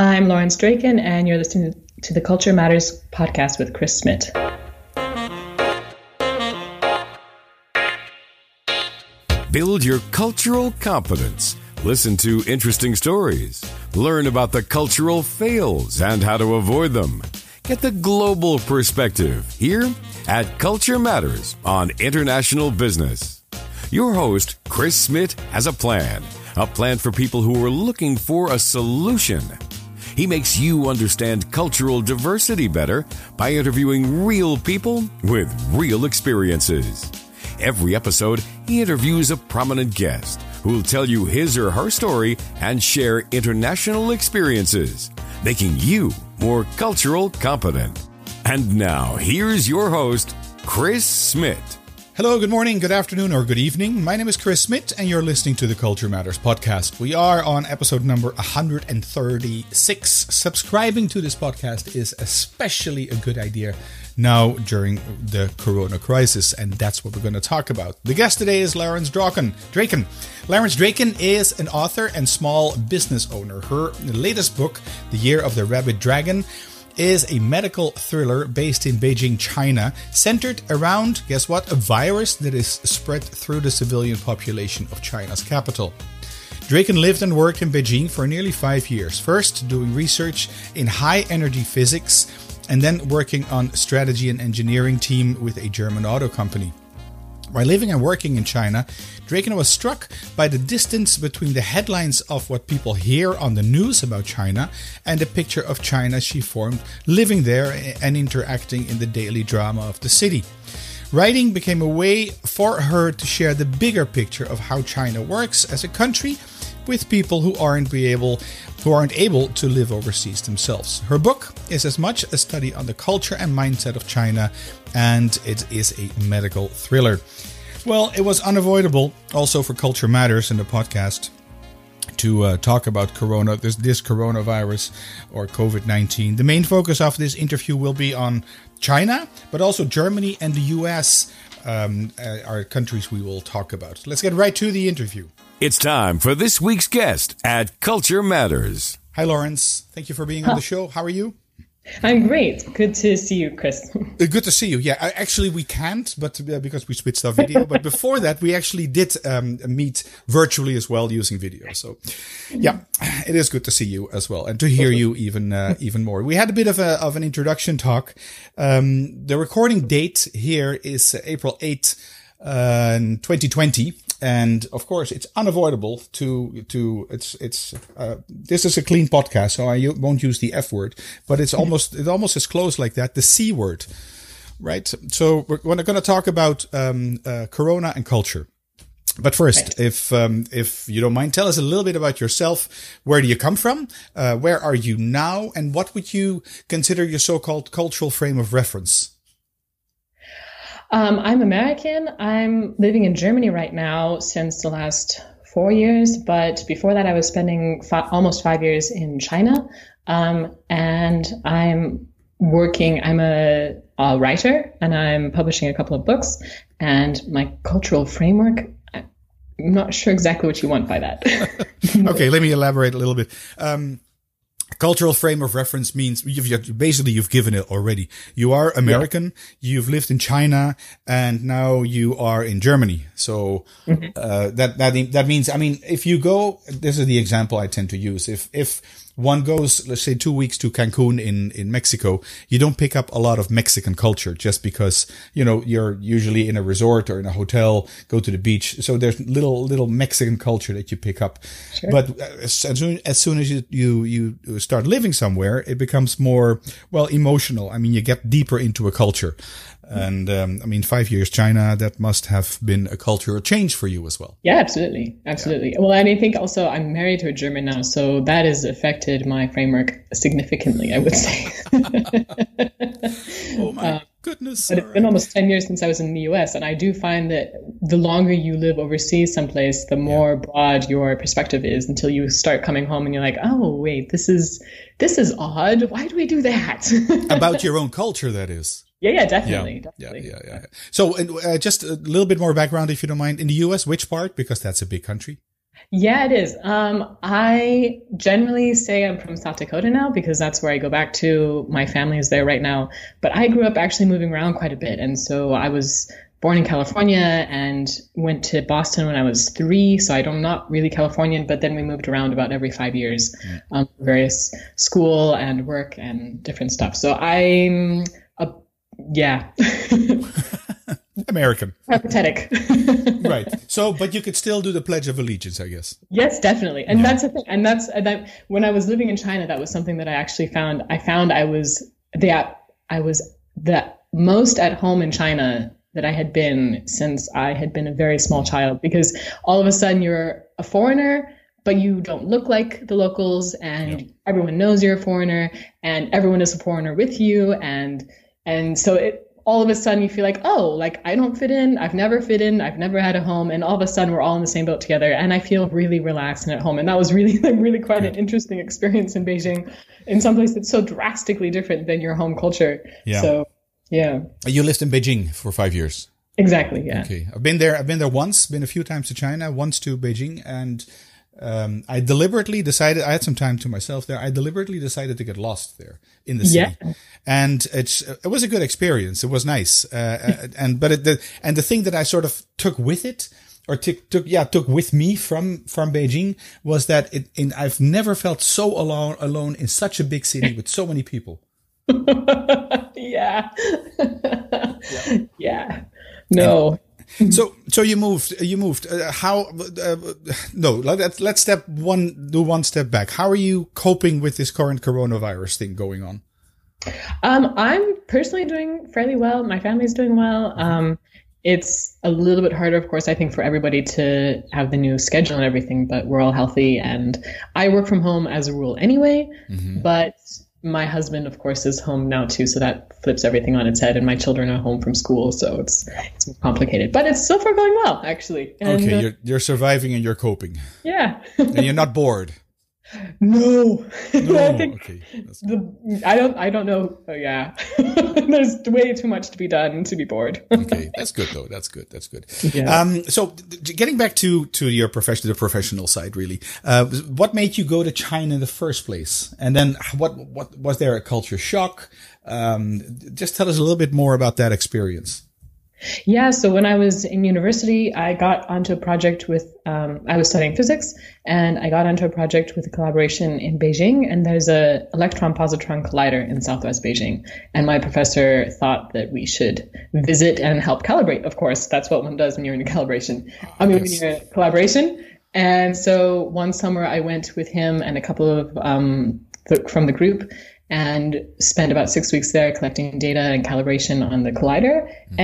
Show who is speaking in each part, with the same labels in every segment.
Speaker 1: I'm Lawrence Draken, and you're listening to the Culture Matters podcast with Chris Smith.
Speaker 2: Build your cultural competence. Listen to interesting stories. Learn about the cultural fails and how to avoid them. Get the global perspective here at Culture Matters on International Business. Your host, Chris Smith, has a plan. A plan for people who are looking for a solution. He makes you understand cultural diversity better by interviewing real people with real experiences. Every episode, he interviews a prominent guest who will tell you his or her story and share international experiences, making you more cultural competent. And now, here's your host, Chris Smith.
Speaker 3: Hello, good morning, good afternoon, or good evening. My name is Chris Smith, and you're listening to the Culture Matters podcast. We are on episode number 136. Subscribing to this podcast is especially a good idea now during the corona crisis, and that's what we're going to talk about. The guest today is Lawrence Draken. Draken. Lawrence Draken is an author and small business owner. Her latest book, The Year of the Rabbit Dragon, is a medical thriller based in Beijing, China, centered around, guess what, a virus that is spread through the civilian population of China's capital. Draken lived and worked in Beijing for nearly five years, first doing research in high energy physics and then working on strategy and engineering team with a German auto company. While living and working in China, Draken was struck by the distance between the headlines of what people hear on the news about China and the picture of China she formed living there and interacting in the daily drama of the city. Writing became a way for her to share the bigger picture of how China works as a country with people who aren't be able who aren't able to live overseas themselves. Her book is as much a study on the culture and mindset of China and it is a medical thriller. Well, it was unavoidable also for Culture Matters in the podcast to uh, talk about corona this this coronavirus or COVID-19. The main focus of this interview will be on China, but also Germany and the US um, uh, are countries we will talk about. Let's get right to the interview.
Speaker 2: It's time for this week's guest at Culture Matters.
Speaker 3: Hi, Lawrence. Thank you for being on the show. How are you?
Speaker 1: I'm great. Good to see you, Chris.
Speaker 3: Uh, Good to see you. Yeah, actually we can't, but uh, because we switched our video. but before that, we actually did um, meet virtually as well using video. So, yeah, it is good to see you as well and to hear you even uh, even more. We had a bit of a of an introduction talk. Um, the recording date here is April eighth, uh, 2020 and of course it's unavoidable to to it's it's uh, this is a clean podcast so i won't use the f word but it's almost it almost is close like that the c word right so we're, we're going to talk about um, uh, corona and culture but first,
Speaker 1: Right.
Speaker 3: if um, if you don't mind, tell us a little bit about yourself. Where do you come from? Uh, where are you now? And what would you consider your so-called cultural frame of reference?
Speaker 1: Um, I'm American. I'm living in Germany right now since the last four years, but before that, I was spending almost five years in China. Um, and I'm working, I'm a, a writer and I'm publishing a couple of books. And my cultural framework, I'm not sure exactly what you want by that.
Speaker 3: okay, let me elaborate a little bit. Um, cultural frame of reference means you've, you've basically you've given it already. You are American, you've lived in China, and now you are in Germany. So uh, that that that means I mean, if you go, this is the example I tend to use. If if one goes, let's say, two weeks to Cancun in, in Mexico, you don't pick up a lot of Mexican culture just because, you know, you're usually in a resort or in a hotel, go to the beach. So there's little, little Mexican culture that you pick up. But as as soon, as soon as you, you, you start living somewhere, it becomes more, well, emotional. I mean, you get deeper into a culture. And, um, I mean, five years China, that must have been a cultural change for you as well.
Speaker 1: Yeah, absolutely. Absolutely. Well, and I think also I'm married to a German now, so that has affected my framework significantly, I would say.
Speaker 3: Oh my goodness.
Speaker 1: but it's been almost 10 years since I was in the US, and I do find that the longer you live overseas someplace, the more broad your perspective is until you start coming home and you're like, oh, wait, this is this is odd. Why do we do that?
Speaker 3: About your own culture, that is.
Speaker 1: Yeah, yeah, definitely.
Speaker 3: yeah,
Speaker 1: definitely.
Speaker 3: yeah, yeah, yeah. So, and, uh, just a little bit more background, if you don't mind. In the U.S., which part? Because that's a big country.
Speaker 1: Yeah, it is. Um, I generally say I'm from South Dakota now because that's where I go back to. My family is there right now. But I grew up actually moving around quite a bit. And so I was born in California and went to Boston when I was three. So I'm not really Californian, but then we moved around about every five years, mm. um, various school and work and different stuff. So I'm yeah.
Speaker 3: American.
Speaker 1: Apathetic.
Speaker 3: right. So, but you could still do the Pledge of Allegiance, I guess.
Speaker 1: Yes, definitely. And yeah. that's the thing. And that's that. When I was living in China, that was something that I actually found. I found I was the I was the most at home in China that I had been since I had been a very small child. Because all of a sudden you're a foreigner, but you don't look like the locals, and yeah. everyone knows you're a foreigner, and everyone is a foreigner with you, and and so it all of a sudden you feel like, oh, like I don't fit in. I've never fit in. I've never had a home. And all of a sudden we're all in the same boat together. And I feel really relaxed and at home. And that was really, like, really quite an interesting experience in Beijing in some place that's so drastically different than your home culture. Yeah. So, yeah.
Speaker 3: You lived in Beijing for five years.
Speaker 1: Exactly. Yeah.
Speaker 3: Okay. I've been there. I've been there once, been a few times to China, once to Beijing and um, I deliberately decided I had some time to myself there. I deliberately decided to get lost there in the city, yeah. and it's it was a good experience. It was nice, uh, uh and but it, the and the thing that I sort of took with it, or took, took yeah took with me from from Beijing was that it in, I've never felt so alone alone in such a big city with so many people.
Speaker 1: yeah. yeah. yeah. No. And.
Speaker 3: So, so you moved. You moved. Uh, how? Uh, no, let's let's step one. Do one step back. How are you coping with this current coronavirus thing going on?
Speaker 1: Um, I'm personally doing fairly well. My family's doing well. Um, it's a little bit harder, of course, I think, for everybody to have the new schedule and everything, but we're all healthy. And I work from home as a rule anyway. Mm-hmm. But my husband, of course, is home now too, so that flips everything on its head. And my children are home from school, so it's it's complicated. But it's so far going well, actually.
Speaker 3: And, okay, uh, you're you're surviving and you're coping.
Speaker 1: Yeah,
Speaker 3: and you're not bored.
Speaker 1: No, no I think okay. the, I don't. I don't know. Oh, yeah, there's way too much to be done to be bored.
Speaker 3: okay, that's good though. That's good. That's good. Yeah. Um. So, getting back to to your profession, the professional side, really. Uh, what made you go to China in the first place, and then what what was there a culture shock? Um. Just tell us a little bit more about that experience.
Speaker 1: Yeah, so when I was in university, I got onto a project with, um, I was studying physics, and I got onto a project with a collaboration in Beijing, and there's a electron positron collider in southwest Beijing. And my professor thought that we should visit and help calibrate. Of course, that's what one does when you're in a calibration. I mean, when you're in a collaboration. And so one summer I went with him and a couple of um, from the group and spent about six weeks there collecting data and calibration on the collider. Mm-hmm.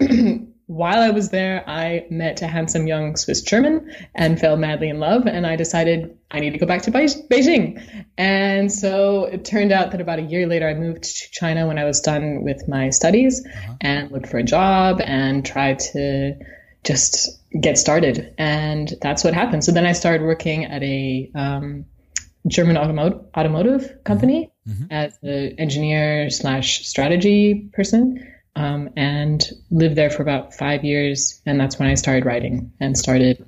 Speaker 1: And while I was there, I met a handsome young Swiss German and fell madly in love. And I decided I need to go back to Beijing. And so it turned out that about a year later, I moved to China when I was done with my studies uh-huh. and looked for a job and tried to just get started. And that's what happened. So then I started working at a um, German automotive automotive company mm-hmm. mm-hmm. as an engineer slash strategy person, um, and lived there for about five years. And that's when I started writing and started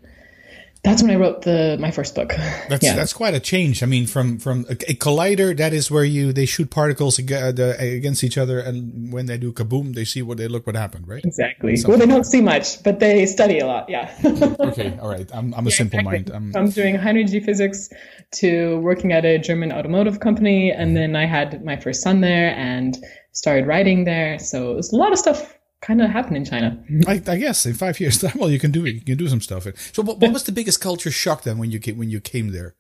Speaker 1: that's when I wrote the my first book.
Speaker 3: That's yeah. that's quite a change. I mean, from from a, a collider, that is where you they shoot particles uh, against each other, and when they do kaboom, they see what they look what happened, right?
Speaker 1: Exactly. Something well, they don't see much, but they study a lot. Yeah.
Speaker 3: okay. All right. I'm I'm a yeah, simple exactly. mind.
Speaker 1: I'm, I'm doing high energy physics to working at a German automotive company, and then I had my first son there and started writing there. So it was a lot of stuff kind of happen in China.
Speaker 3: I, I, guess in five years time, well, you can do it. You can do some stuff. So, what, what was the biggest culture shock then when you came, when you came there?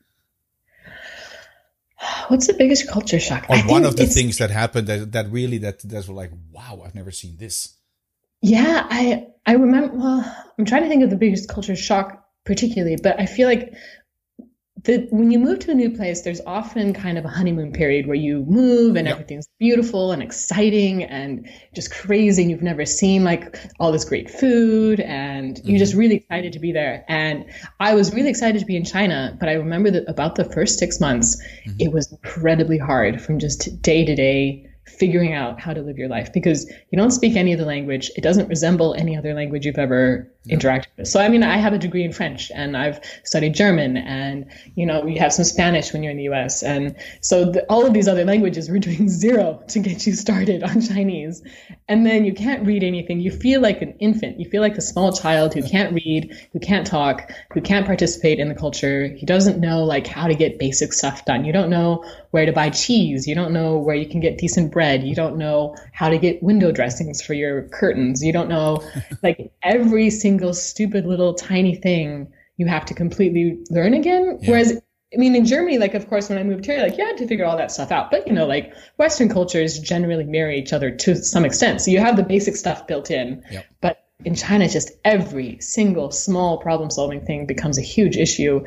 Speaker 1: What's the biggest culture shock?
Speaker 3: Or one of the things that happened that, that really that that's like, wow, I've never seen this.
Speaker 1: Yeah, I I remember. Well, I'm trying to think of the biggest culture shock particularly, but I feel like the, when you move to a new place, there's often kind of a honeymoon period where you move and yep. everything's beautiful and exciting and just crazy. And you've never seen like all this great food and mm-hmm. you're just really excited to be there. And I was really excited to be in China, but I remember that about the first six months, mm-hmm. it was incredibly hard from just day to day figuring out how to live your life because you don't speak any of the language. It doesn't resemble any other language you've ever interact with. So I mean, I have a degree in French and I've studied German, and you know, you have some Spanish when you're in the U.S. And so the, all of these other languages, we're doing zero to get you started on Chinese, and then you can't read anything. You feel like an infant. You feel like a small child who can't read, who can't talk, who can't participate in the culture. He doesn't know like how to get basic stuff done. You don't know where to buy cheese. You don't know where you can get decent bread. You don't know how to get window dressings for your curtains. You don't know like every single stupid little tiny thing you have to completely learn again. Yeah. Whereas I mean, in Germany, like, of course, when I moved here, like, you had to figure all that stuff out. But, you know, like, Western cultures generally mirror each other to some extent. So you have the basic stuff built in. Yep. But in China, just every single small problem solving thing becomes a huge issue.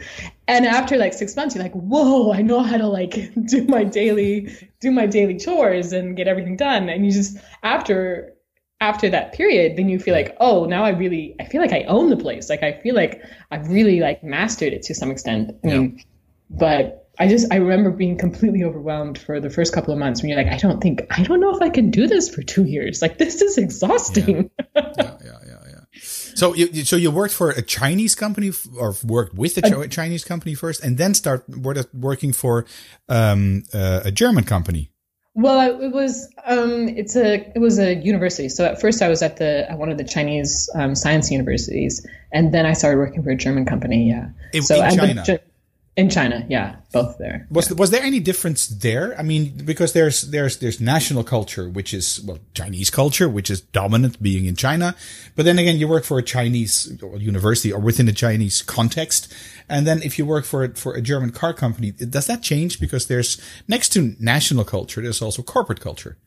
Speaker 1: And after like six months, you're like, whoa, I know how to like do my daily, do my daily chores and get everything done. And you just, after, after that period, then you feel like, oh, now I really, I feel like I own the place. Like, I feel like I've really like mastered it to some extent. I mean, but I just I remember being completely overwhelmed for the first couple of months when you're like, I don't think I don't know if I can do this for two years. Like this is exhausting.
Speaker 3: Yeah, yeah, yeah, yeah. yeah. So you so you worked for a Chinese company or worked with a Chinese company first, and then start working for um, uh, a German company.
Speaker 1: Well, it was um, it's a it was a university. So at first I was at the at one of the Chinese um, science universities, and then I started working for a German company. Yeah,
Speaker 3: in,
Speaker 1: so
Speaker 3: in China. The,
Speaker 1: in China, yeah, both there.
Speaker 3: Was
Speaker 1: yeah.
Speaker 3: was there any difference there? I mean, because there's there's there's national culture, which is well Chinese culture, which is dominant, being in China. But then again, you work for a Chinese university or within a Chinese context, and then if you work for for a German car company, does that change? Because there's next to national culture, there's also corporate culture.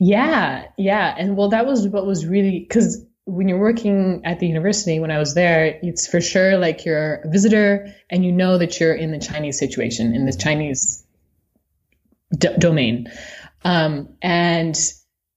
Speaker 1: Yeah, yeah, and well, that was what was really because when you're working at the university, when I was there, it's for sure like you're a visitor and you know that you're in the Chinese situation, in the Chinese d- domain. Um, and,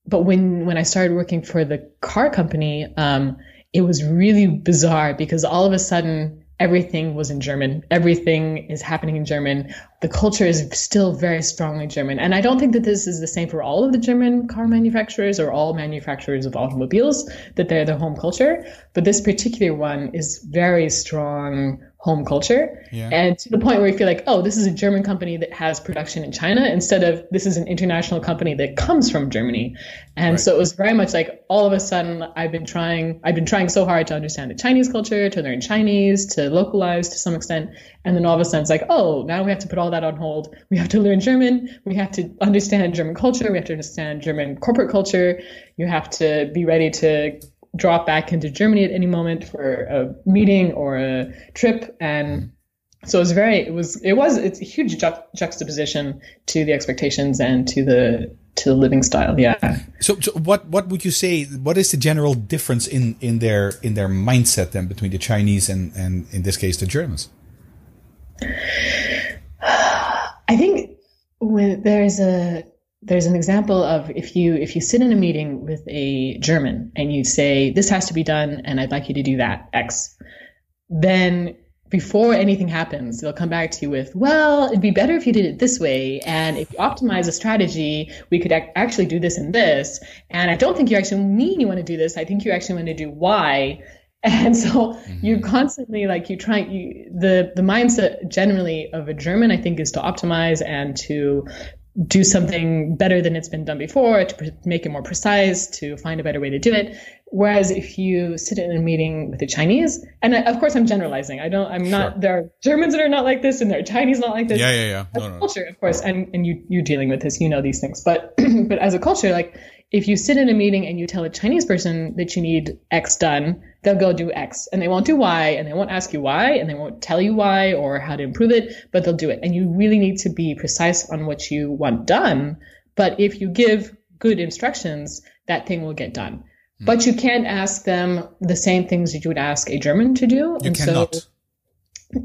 Speaker 1: but when, when I started working for the car company, um, it was really bizarre because all of a sudden everything was in German. Everything is happening in German. The culture is still very strongly German. And I don't think that this is the same for all of the German car manufacturers or all manufacturers of automobiles, that they're the home culture. But this particular one is very strong home culture. Yeah. And to the point where you feel like, oh, this is a German company that has production in China instead of this is an international company that comes from Germany. And right. so it was very much like all of a sudden I've been trying I've been trying so hard to understand the Chinese culture, to learn Chinese, to localize to some extent. And then all of a sudden it's like, oh, now we have to put all that on hold. We have to learn German. We have to understand German culture. We have to understand German corporate culture. You have to be ready to drop back into Germany at any moment for a meeting or a trip. And so it was very, it was, it was, it's a huge ju- juxtaposition to the expectations and to the, to the living style. Yeah.
Speaker 3: So, so, what, what would you say, what is the general difference in, in their, in their mindset then between the Chinese and, and in this case, the Germans?
Speaker 1: I think when there's a, there's an example of if you if you sit in a meeting with a German and you say this has to be done and I'd like you to do that X, then before anything happens, they'll come back to you with, well, it'd be better if you did it this way. And if you optimize a strategy, we could ac- actually do this and this. And I don't think you actually mean you want to do this. I think you actually want to do Y. And so mm-hmm. you're constantly like you try you the the mindset generally of a German I think is to optimize and to do something better than it's been done before, to make it more precise, to find a better way to do it. Whereas if you sit in a meeting with the Chinese, and of course I'm generalizing, I don't, I'm not, sure. there are Germans that are not like this and there are Chinese not like this.
Speaker 3: Yeah, yeah, yeah.
Speaker 1: No, no, culture, of course, and, and you, you're dealing with this, you know these things. But, but as a culture, like if you sit in a meeting and you tell a Chinese person that you need X done, they'll go do X and they won't do Y and they won't ask you why and they won't tell you why or how to improve it, but they'll do it. And you really need to be precise on what you want done. But if you give good instructions, that thing will get done. Mm. But you can't ask them the same things that you would ask a German to do.
Speaker 3: You and cannot. So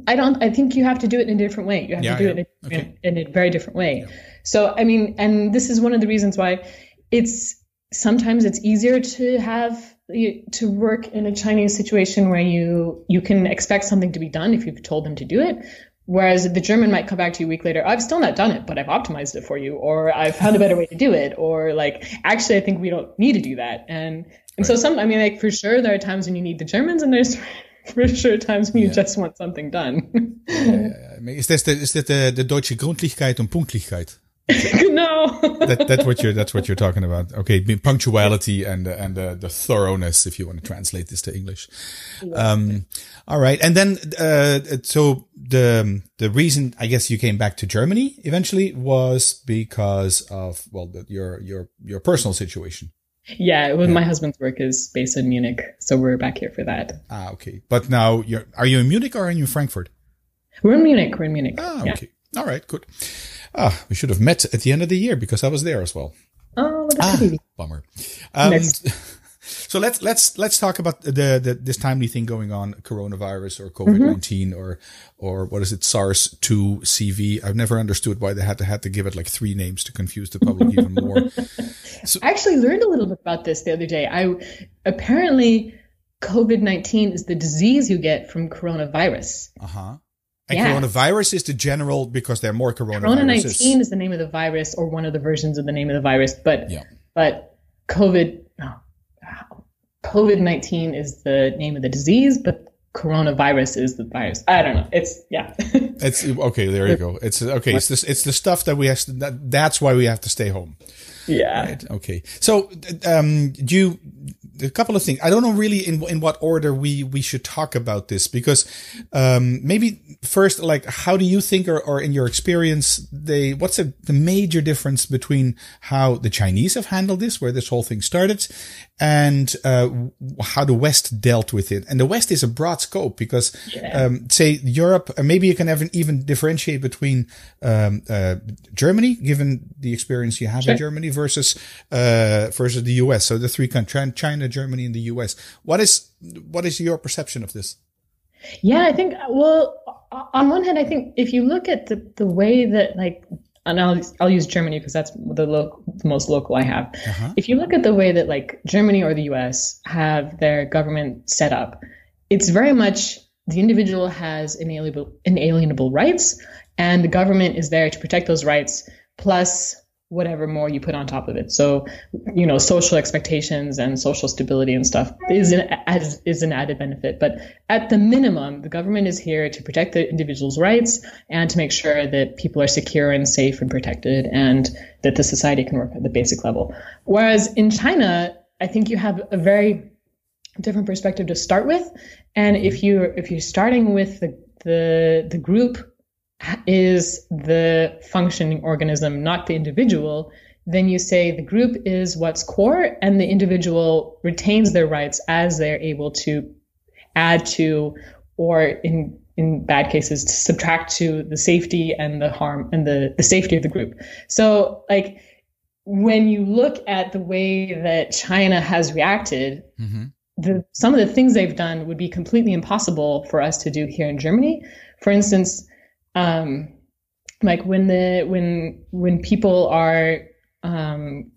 Speaker 1: I don't. I think you have to do it in a different way. You have yeah, to do yeah. it in, okay. in, in, a very different way. Yeah. So I mean, and this is one of the reasons why it's sometimes it's easier to have to work in a Chinese situation where you you can expect something to be done if you've told them to do it. Whereas the German might come back to you a week later, I've still not done it, but I've optimized it for you, or I've found a better way to do it, or like, actually, I think we don't need to do that. And and right. so some, I mean, like for sure, there are times when you need the Germans, and there's for sure times when you yeah. just want something done.
Speaker 3: yeah, yeah, Is this the, is that the, the Deutsche Gründlichkeit und Pünktlichkeit?
Speaker 1: no.
Speaker 3: that, that's what you're that's what you're talking about. Okay, punctuality and and uh, the thoroughness, if you want to translate this to English. Um, all right, and then uh, so the the reason I guess you came back to Germany eventually was because of well the, your your your personal situation.
Speaker 1: Yeah, well, yeah. my husband's work is based in Munich, so we're back here for that.
Speaker 3: Ah, okay. But now you're are you in Munich or are you in Frankfurt?
Speaker 1: We're in Munich. We're in Munich.
Speaker 3: Ah, okay. Yeah. All right, good. Ah, we should have met at the end of the year because I was there as well.
Speaker 1: Oh, ah,
Speaker 3: bummer. Um, so let's let's let's talk about the, the this timely thing going on, coronavirus or COVID 19 mm-hmm. or or what is it, SARS two CV. I've never understood why they had to had to give it like three names to confuse the public even more.
Speaker 1: So, I actually learned a little bit about this the other day. I apparently COVID nineteen is the disease you get from coronavirus.
Speaker 3: Uh huh. And yeah. coronavirus is the general because there are more coronaviruses.
Speaker 1: Corona nineteen is the name of the virus or one of the versions of the name of the virus, but yeah. but COVID oh, COVID nineteen is the name of the disease, but coronavirus is the virus. I don't know. It's yeah.
Speaker 3: it's okay. There you go. It's okay. It's this. It's the stuff that we have. To, that, that's why we have to stay home.
Speaker 1: Yeah.
Speaker 3: Right. Okay. So, um, do you a couple of things. I don't know really in in what order we we should talk about this because um, maybe first, like, how do you think, or, or in your experience, they what's the, the major difference between how the Chinese have handled this, where this whole thing started, and uh, how the West dealt with it? And the West is a broad scope because, yeah. um, say, Europe, maybe you can even even differentiate between um, uh, Germany, given the experience you have sure. in Germany, versus uh, versus the U.S. So the three countries, China, Germany, and the U.S. What is what is your perception of this?
Speaker 1: Yeah, I think well, on one hand, I think if you look at the the way that like and I'll I'll use Germany because that's the, lo- the most local I have. Uh-huh. If you look at the way that like Germany or the U.S. have their government set up, it's very much the individual has inalienable inalienable rights, and the government is there to protect those rights. Plus, whatever more you put on top of it. So, you know, social expectations and social stability and stuff is an, is an added benefit. But at the minimum, the government is here to protect the individual's rights and to make sure that people are secure and safe and protected and that the society can work at the basic level. Whereas in China, I think you have a very different perspective to start with. And if mm-hmm. you if you're starting with the the the group is the functioning organism, not the individual, then you say the group is what's core and the individual retains their rights as they're able to add to or in in bad cases to subtract to the safety and the harm and the, the safety of the group. So like when you look at the way that China has reacted, mm-hmm. the, some of the things they've done would be completely impossible for us to do here in Germany. For instance, um, like when the when when people are um,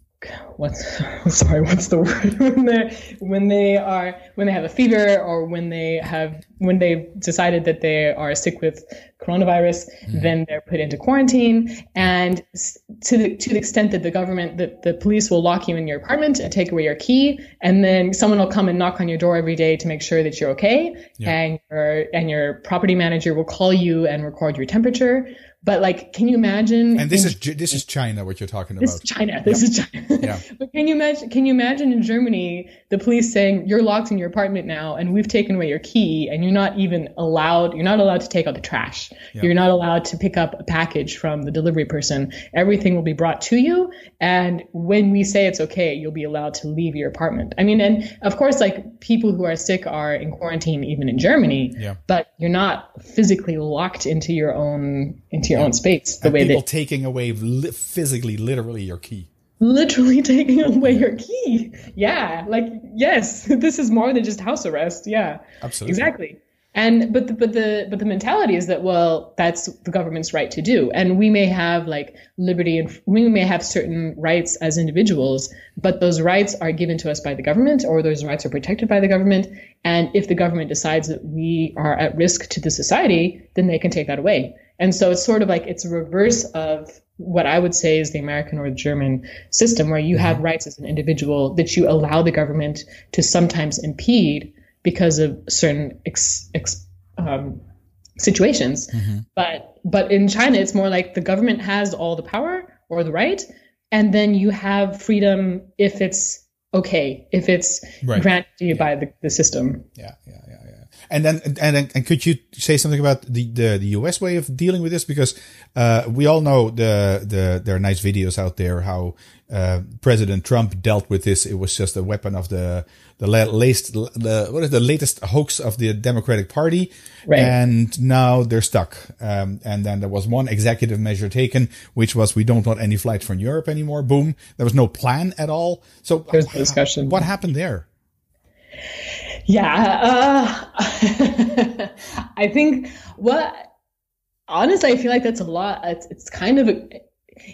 Speaker 1: what's sorry what's the word when they when they are when they have a fever or when they have when they've decided that they are sick with coronavirus mm-hmm. then they're put into quarantine and to the to the extent that the government that the police will lock you in your apartment and take away your key and then someone will come and knock on your door every day to make sure that you're okay yeah. and your and your property manager will call you and record your temperature but like, can you imagine?
Speaker 3: And this in, is this is China. What you're talking about?
Speaker 1: This is China. This yep. is China. yeah. but can you imagine? Can you imagine in Germany the police saying you're locked in your apartment now, and we've taken away your key, and you're not even allowed. You're not allowed to take out the trash. Yep. You're not allowed to pick up a package from the delivery person. Everything will be brought to you, and when we say it's okay, you'll be allowed to leave your apartment. I mean, and of course, like people who are sick are in quarantine even in Germany.
Speaker 3: Yeah.
Speaker 1: But you're not physically locked into your own into your own space.
Speaker 3: The way people that taking away li- physically, literally your key.
Speaker 1: Literally taking away your key. Yeah, like yes, this is more than just house arrest. Yeah,
Speaker 3: absolutely,
Speaker 1: exactly. And but the, but the but the mentality is that well that's the government's right to do, and we may have like liberty and we may have certain rights as individuals, but those rights are given to us by the government or those rights are protected by the government. And if the government decides that we are at risk to the society, then they can take that away. And so it's sort of like it's a reverse of what I would say is the American or the German system, where you have mm-hmm. rights as an individual that you allow the government to sometimes impede because of certain ex, ex, um, situations. Mm-hmm. But but in China, it's more like the government has all the power or the right, and then you have freedom if it's okay, if it's right. granted to you yeah. by the, the system.
Speaker 3: Yeah, yeah, yeah, yeah. And then and and could you say something about the, the, the US way of dealing with this? Because uh, we all know the the there are nice videos out there how uh, President Trump dealt with this. It was just a weapon of the the latest the what is the latest hoax of the Democratic Party, right. and now they're stuck. Um, and then there was one executive measure taken, which was we don't want any flights from Europe anymore. Boom. There was no plan at all. So
Speaker 1: There's discussion.
Speaker 3: What happened there?
Speaker 1: Yeah, uh, I think what honestly, I feel like that's a lot. It's, it's kind of a,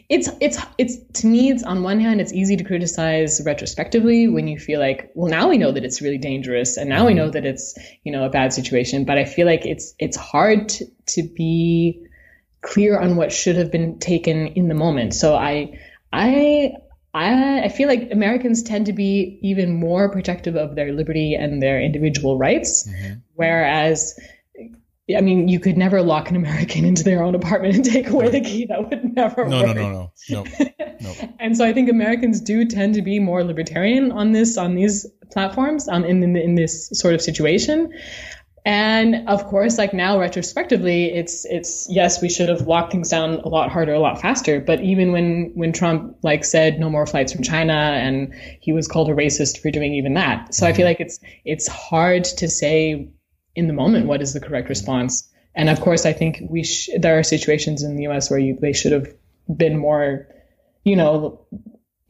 Speaker 1: it's it's it's to me it's on one hand it's easy to criticize retrospectively when you feel like well now we know that it's really dangerous and now we know mm-hmm. that it's you know a bad situation but i feel like it's it's hard to, to be clear on what should have been taken in the moment so i i I, I feel like Americans tend to be even more protective of their liberty and their individual rights, mm-hmm. whereas I mean, you could never lock an American into their own apartment and take away the key. That would never
Speaker 3: no,
Speaker 1: work.
Speaker 3: No, no, no, no, no.
Speaker 1: and so I think Americans do tend to be more libertarian on this, on these platforms, um, in, in, in this sort of situation. And of course, like now retrospectively, it's it's yes, we should have locked things down a lot harder, a lot faster. But even when when Trump like said no more flights from China, and he was called a racist for doing even that. So. I feel like it's it's hard to say in the moment what is the correct response. And of course, I think we sh- there are situations in the U.S. where you, they should have been more, you know,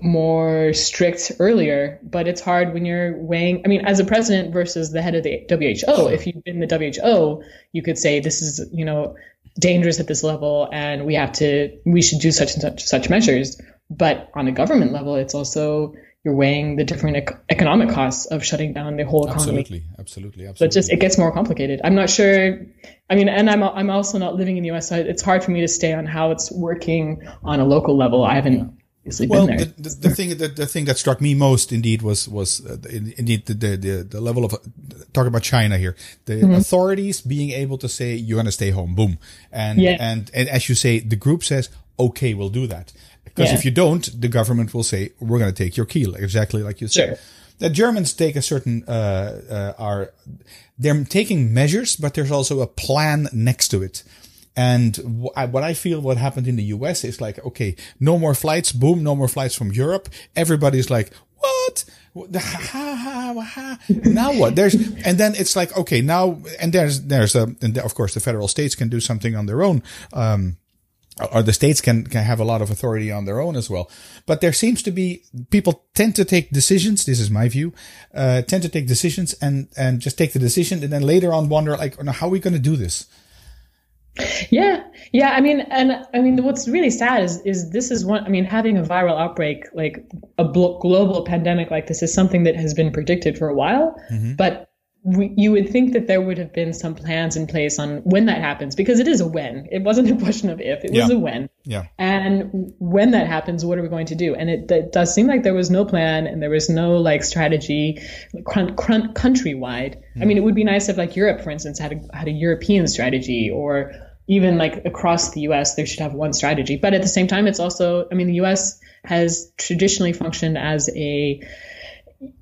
Speaker 1: more strict earlier. But it's hard when you're weighing. I mean, as a president versus the head of the WHO, if you've been the WHO, you could say this is, you know, dangerous at this level, and we have to, we should do such and such such measures. But on a government level, it's also you're weighing the different ec- economic costs of shutting down the whole economy.
Speaker 3: Absolutely, absolutely, absolutely.
Speaker 1: But just it gets more complicated. I'm not sure. I mean, and I'm I'm also not living in the U.S., so it's hard for me to stay on how it's working on a local level. I haven't.
Speaker 3: Well, the, the, the, thing the, the thing that struck me most indeed was was uh, indeed the, the the level of talking about China here the mm-hmm. authorities being able to say you're going to stay home boom and, yeah. and and as you say the group says okay we'll do that because yeah. if you don't, the government will say, we're going to take your key, exactly like you said. Sure. The Germans take a certain, uh, uh, are, they're taking measures, but there's also a plan next to it. And what I feel what happened in the US is like, okay, no more flights, boom, no more flights from Europe. Everybody's like, what? now what? There's, and then it's like, okay, now, and there's, there's a, and of course the federal states can do something on their own. Um, or the states can, can have a lot of authority on their own as well. But there seems to be people tend to take decisions. This is my view. Uh, tend to take decisions and and just take the decision, and then later on wonder like, how are we going to do this?
Speaker 1: Yeah, yeah. I mean, and I mean, what's really sad is is this is one. I mean, having a viral outbreak like a global pandemic like this is something that has been predicted for a while, mm-hmm. but we, you would think that there would have been some plans in place on when that happens because it is a when. It wasn't a question of if, it was a when.
Speaker 3: Yeah.
Speaker 1: And when that happens, what are we going to do? And it, it does seem like there was no plan and there was no like strategy crun- crun- countrywide. Mm. I mean, it would be nice if like Europe, for instance, had a, had a European strategy or even like across the US, they should have one strategy. But at the same time, it's also, I mean, the US has traditionally functioned as a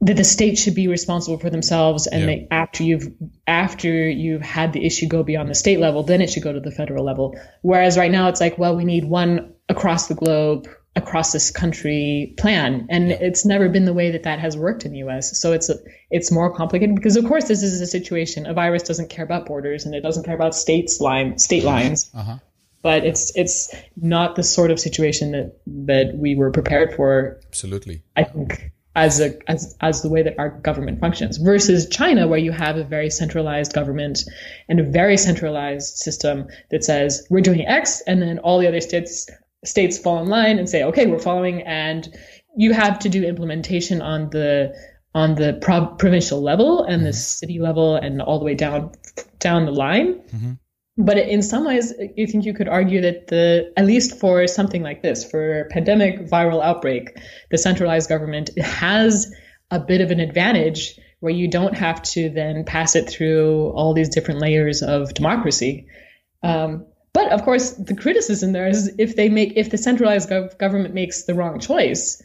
Speaker 1: that the state should be responsible for themselves and yeah. after you've after you've had the issue go beyond the state level then it should go to the federal level. Whereas right now it's like well we need one across the globe across this country plan. And yeah. it's never been the way that that has worked in the US so it's a, it's more complicated because of course this is a situation a virus doesn't care about borders and it doesn't care about states line state lines. Uh-huh. but it's it's not the sort of situation that that we were prepared for.
Speaker 3: Absolutely.
Speaker 1: I think as a as as the way that our government functions versus China where you have a very centralized government and a very centralized system that says we're doing X and then all the other states states fall in line and say okay we're following and you have to do implementation on the on the pro- provincial level and the city level and all the way down down the line
Speaker 3: Mm-hmm.
Speaker 1: But in some ways i think you could argue that the at least for something like this for a pandemic viral outbreak the centralized government has a bit of an advantage where you don't have to then pass it through all these different layers of democracy um, but of course the criticism there is if they make if the centralized gov- government makes the wrong choice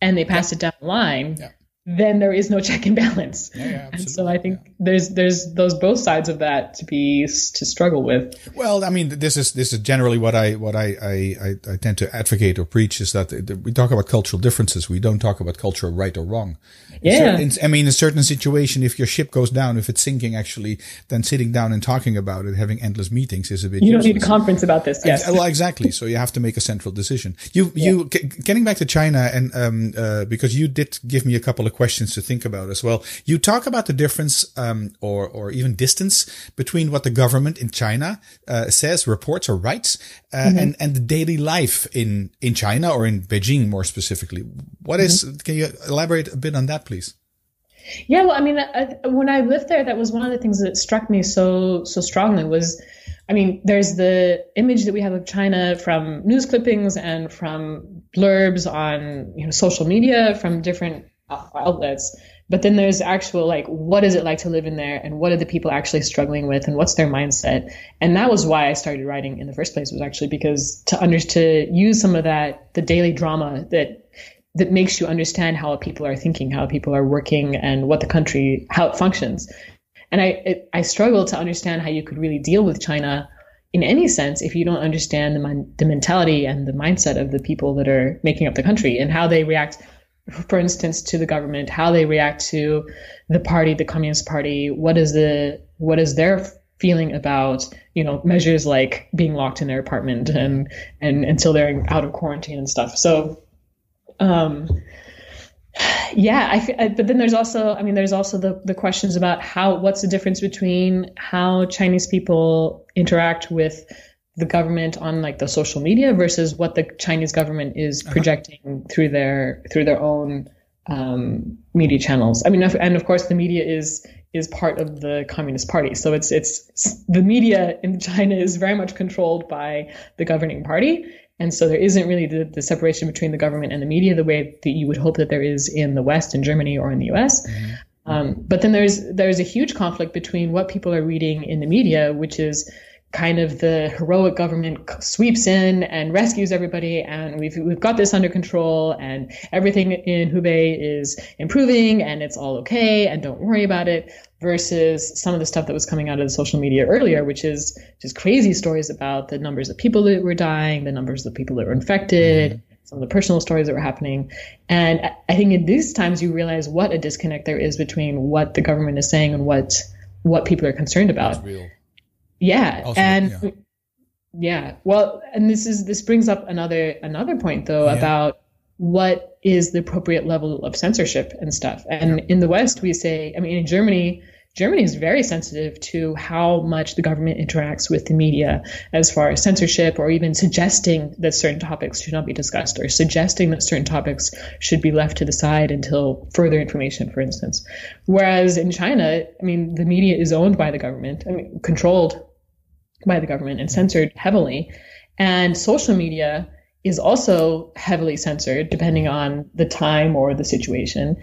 Speaker 1: and they pass it down the line
Speaker 3: Yeah.
Speaker 1: Then there is no check and balance
Speaker 3: Yeah, yeah,
Speaker 1: and so i think there's there's those both sides of that to be to struggle with
Speaker 3: Well, I mean, this is this is generally what I what I I, I, tend to advocate or preach is that we talk about cultural differences. We don't talk about cultural right or wrong.
Speaker 1: Yeah.
Speaker 3: in- I mean, in a certain situation, if your ship goes down, if it's sinking, actually, then sitting down and talking about it, having endless meetings, is a bit.
Speaker 1: you don't need a conference about this yes
Speaker 3: Well, exactly. So you have to make a central decision. You, you, getting back to China and, um, uh, because you did give me a couple of questions to think about as well. You talk about the difference, um, or, or even distance between what the government in China, uh, says, reports or writes, uh, and, and the daily life in, in China or in Beijing more specifically. What is? can you elaborate a bit on that, please?
Speaker 1: Yeah, well, I mean, I, when I lived there, that was one of the things that struck me so so strongly was, I mean, there's the image that we have of China from news clippings and from blurbs on you know social media from different Uh, outlets, but then there's actual like what is it like to live in there and what are the people actually struggling with and what's their mindset, and that was why I started writing in the first place was actually because to under to use some of that the daily drama that that makes you understand how people are thinking, how people are working, and what the country how it functions. And I it, I struggle to understand how you could really deal with China in any sense if you don't understand the the mentality and the mindset of the people that are making up the country and how they react. For instance, to the government, how they react to the party, the Communist Party. What is the what is their feeling about you know measures like being locked in their apartment and and until they're out of quarantine and stuff. So um yeah I, I but then there's also i mean there's also the the questions about how what's the difference between how chinese people interact with the government on like the social media versus what the chinese government is projecting through their through their own um, media channels. I mean and of course the media is is part of the communist party. So it's it's the media in china is very much controlled by the governing party. And so there isn't really the, the separation between the government and the media the way that you would hope that there is in the West, in Germany, or in the US. Um, but then there's there's a huge conflict between what people are reading in the media, which is kind of the heroic government sweeps in and rescues everybody, and we've we've got this under control, and everything in Hubei is improving, and it's all okay, and don't worry about it. Versus some of the stuff that was coming out of the social media earlier, which is just crazy stories about the numbers of people that were dying, the numbers of people that were infected, mm-hmm. some of the personal stories that were happening. And I- I think in these times you realize what a disconnect there is between what the government is saying and what what people are concerned about. Yeah,
Speaker 3: Also,
Speaker 1: and
Speaker 3: yeah.
Speaker 1: yeah. well, and this is this brings up another another point though
Speaker 3: Yeah.
Speaker 1: about what is the appropriate level of censorship and stuff. And in the West, we say, I mean, in Germany. Germany is very sensitive to how much the government interacts with the media as far as censorship or even suggesting that certain topics should not be discussed or suggesting that certain topics should be left to the side until further information, for instance. Whereas in China, I mean, the media is owned by the government, I mean, controlled by the government and censored heavily. And social media is also heavily censored depending on the time or the situation.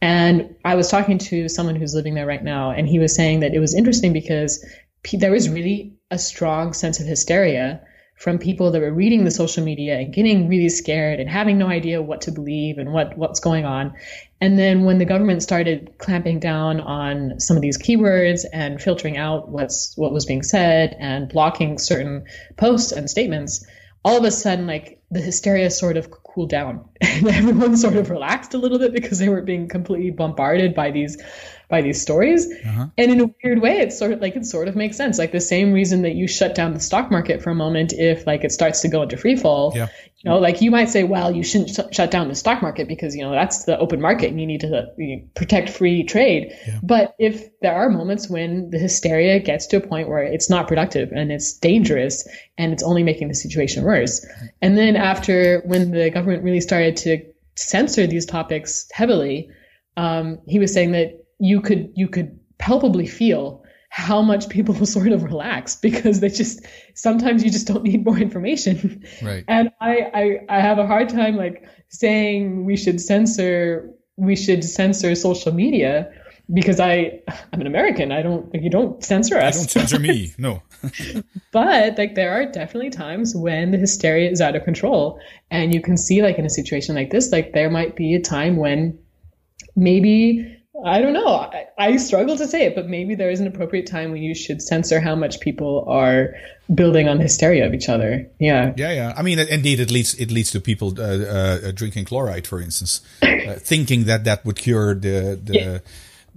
Speaker 1: And I was talking to someone who's living there right now, and he was saying that it was interesting because there was really a strong sense of hysteria from people that were reading the social media and getting really scared and having no idea what to believe and what what's going on. And then when the government started clamping down on some of these keywords and filtering out what's what was being said and blocking certain posts and statements, all of a sudden like the hysteria sort of cooled down. And everyone sort of relaxed a little bit because they were being completely bombarded by these by these stories. Uh-huh. And in a weird way, it's sort of like it sort of makes sense. Like the same reason that you shut down the stock market for a moment if like it starts to go into free fall. Yeah. You know, like you might say, well, you shouldn't sh- shut down the stock market because you know that's the open market and you need to you know, protect free trade. Yeah. But if there are moments when the hysteria gets to a point where it's not productive and it's dangerous and it's only making the situation worse, and then after when the government really started to censor these topics heavily, um, he was saying that you could you could palpably feel how much people sort of relax because they just sometimes you just don't need more information.
Speaker 3: Right.
Speaker 1: And I, I I have a hard time like saying we should censor we should censor social media because I I'm an American. I don't you don't censor us.
Speaker 3: I don't censor me. No.
Speaker 1: but like there are definitely times when the hysteria is out of control and you can see like in a situation like this like there might be a time when maybe I don't know. I, I, struggle to say it, but maybe there is an appropriate time when you should censor how much people are building on hysteria of each other. Yeah.
Speaker 3: Yeah, yeah. I mean, indeed, it leads it leads to people uh, uh, drinking chloride, for instance, uh, thinking that that would cure the the. Yeah.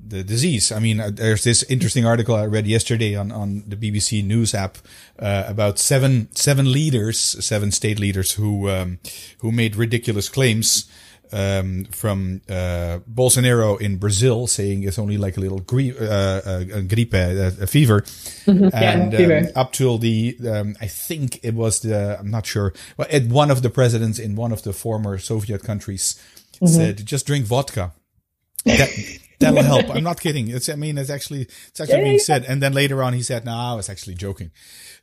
Speaker 3: The disease. I mean, uh, there's this interesting article I read yesterday on, on the BBC News app uh, about seven seven leaders, seven state leaders who um, who made ridiculous claims um, from uh, Bolsonaro in Brazil saying it's only like a little gri- uh, a gripe, a, a fever, mm-hmm. and yeah, um, up till the um, I think it was the I'm not sure, but well, one of the presidents in one of the former Soviet countries mm-hmm. said just drink vodka. That, that'll help. I'm not kidding. It's I mean it's actually it's actually yeah, being yeah. said. And then later on he said, "No, nah, I was actually joking."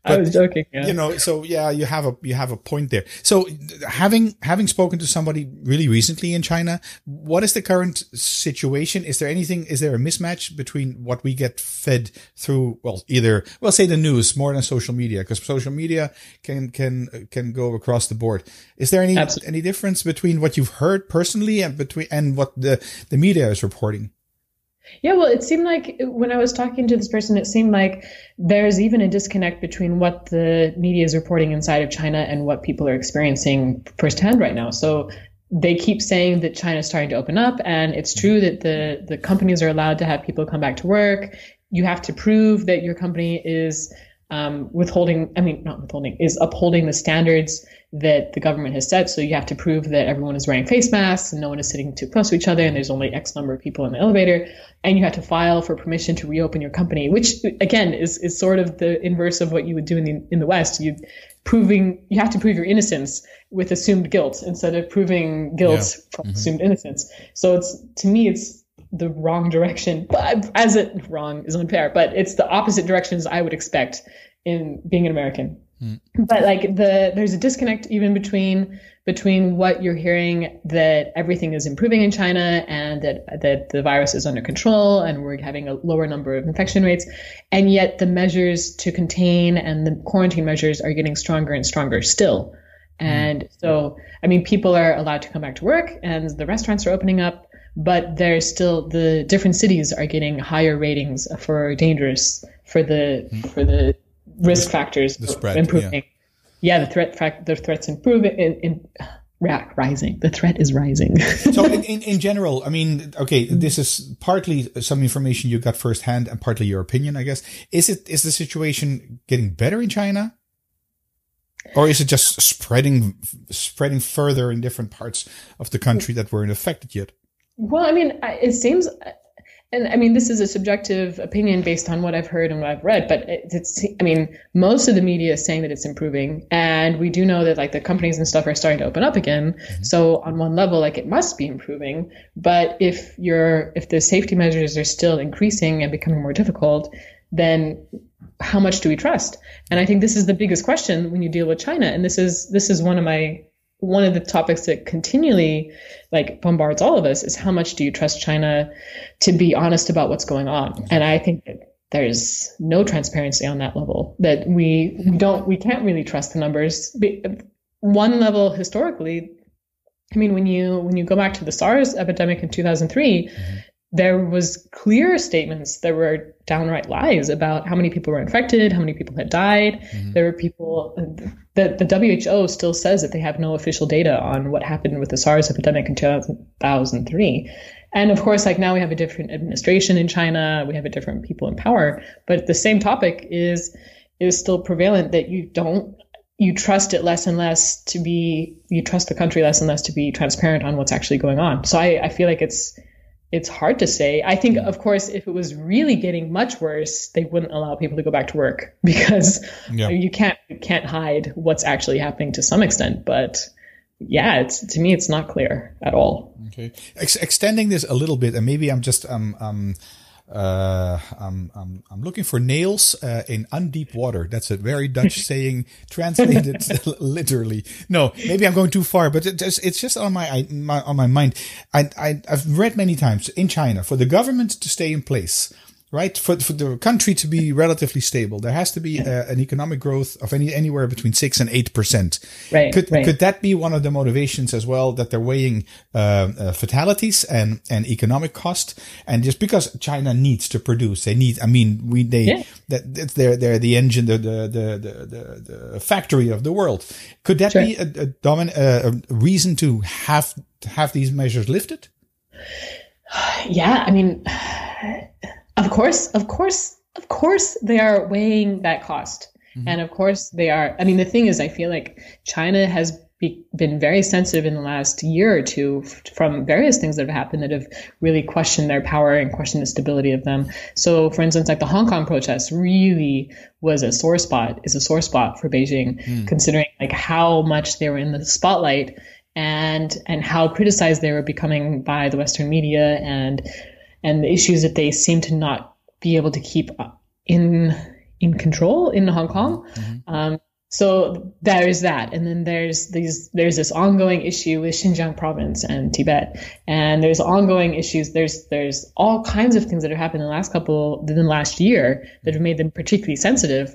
Speaker 1: But, I was joking. Yeah.
Speaker 3: You know, so yeah, you have a you have a point there. So having having spoken to somebody really recently in China, what is the current situation? Is there anything? Is there a mismatch between what we get fed through? Well, either well, say the news more than social media, because social media can can can go across the board. Is there any Absolutely. any difference between what you've heard personally and between and what the the media is reporting?
Speaker 1: Yeah, well, it seemed like when I was talking to this person, it seemed like there's even a disconnect between what the media is reporting inside of China and what people are experiencing firsthand right now. So they keep saying that China is starting to open up, and it's true that the the companies are allowed to have people come back to work. You have to prove that your company is um, withholding, I mean, not withholding, is upholding the standards that the government has set. So you have to prove that everyone is wearing face masks and no one is sitting too close to each other and there's only X number of people in the elevator. And you have to file for permission to reopen your company, which again is, is sort of the inverse of what you would do in the, in the West. You proving, you have to prove your innocence with assumed guilt instead of proving guilt yeah. from mm-hmm. assumed innocence. So it's, to me, it's, the wrong direction. But as it wrong is unfair, but it's the opposite directions I would expect in being an American. Mm. But like the there's a disconnect even between between what you're hearing that everything is improving in China and that that the virus is under control and we're having a lower number of infection rates, and yet the measures to contain and the quarantine measures are getting stronger and stronger still. And mm. so, I mean, people are allowed to come back to work and the restaurants are opening up but there's still the different cities are getting higher ratings for dangerous for the mm. for the risk factors
Speaker 3: the spread,
Speaker 1: improving. Yeah. yeah, the threat fact the threats improving in, in rising. The threat is rising.
Speaker 3: so, in, in, in, general, I mean, okay, this is partly some information you got firsthand and partly your opinion, I guess. Is it is the situation getting better in China, or is it just spreading spreading further in different parts of the country that weren't affected yet?
Speaker 1: Well, I mean, it seems, and I mean, this is a subjective opinion based on what I've heard and what I've read, but it's, I mean, most of the media is saying that it's improving. And we do know that like the companies and stuff are starting to open up again. Mm-hmm. So on one level, like it must be improving. But if you're, if the safety measures are still increasing and becoming more difficult, then how much do we trust? And I think this is the biggest question when you deal with China. And this is, this is one of my one of the topics that continually like bombards all of us is how much do you trust China to be honest about what's going on? And I think that there's no transparency on that level that we, don't we can't really trust the numbers. One level historically, I mean when you when you go back to the SARS epidemic in 2003, mm-hmm. There was clear statements there were downright lies about how many people were infected how many people had died. Mm-hmm. there were people the, the who still says that they have no official data on what happened with the sars epidemic in 2003 and of course like now we have a different administration in china we have a different people in power but the same topic is is still prevalent that you don't you trust it less and less to be you trust the country less and less to be transparent on what's actually going on. So i, I feel like it's it's hard to say. I think, of course, if it was really getting much worse, they wouldn't allow people to go back to work because yeah. you can't you can't hide what's actually happening to some extent. But yeah, it's to me, it's not clear at all.
Speaker 3: Okay, Ex- extending this a little bit, and maybe I'm just um um uh, I'm, I'm, I'm looking for nails uh, in undeep water. That's a very Dutch saying, translated literally. No, maybe I'm going too far, but it's, it's just on my, my on my mind. I, I I've read many times in China for the government to stay in place right? For, for the country to be relatively stable, there has to be uh, an economic growth of any anywhere between six and eight percent.
Speaker 1: Right.
Speaker 3: Could
Speaker 1: right.
Speaker 3: could that be one of the motivations as well that they're weighing uh, uh, fatalities and and economic cost? And just because China needs to produce, they need. I mean, we they yeah. that they're they're the engine, the the the the, the factory of the world. Could that sure. be a, a, domin- a reason to have to have these measures lifted?
Speaker 1: Yeah, I mean of course, of course, of course, they are weighing that cost. Mm-hmm. And of course, they are. I mean, the thing is, I feel like China has be, been very sensitive in the last year or two f- from various things that have happened that have really questioned their power and questioned the stability of them. So, for instance, like the Hong Kong protests really was a sore spot, is a sore spot for Beijing, mm. considering like how much they were in the spotlight and and how criticized they were becoming by the Western media and and the issues that they seem to not be able to keep in in control in Hong Kong. Mm-hmm. Um, so there is that, and then there's these there's this ongoing issue with Xinjiang province and Tibet, and there's ongoing issues. There's there's all kinds of things that have happened in the last couple in the last year that have made them particularly sensitive.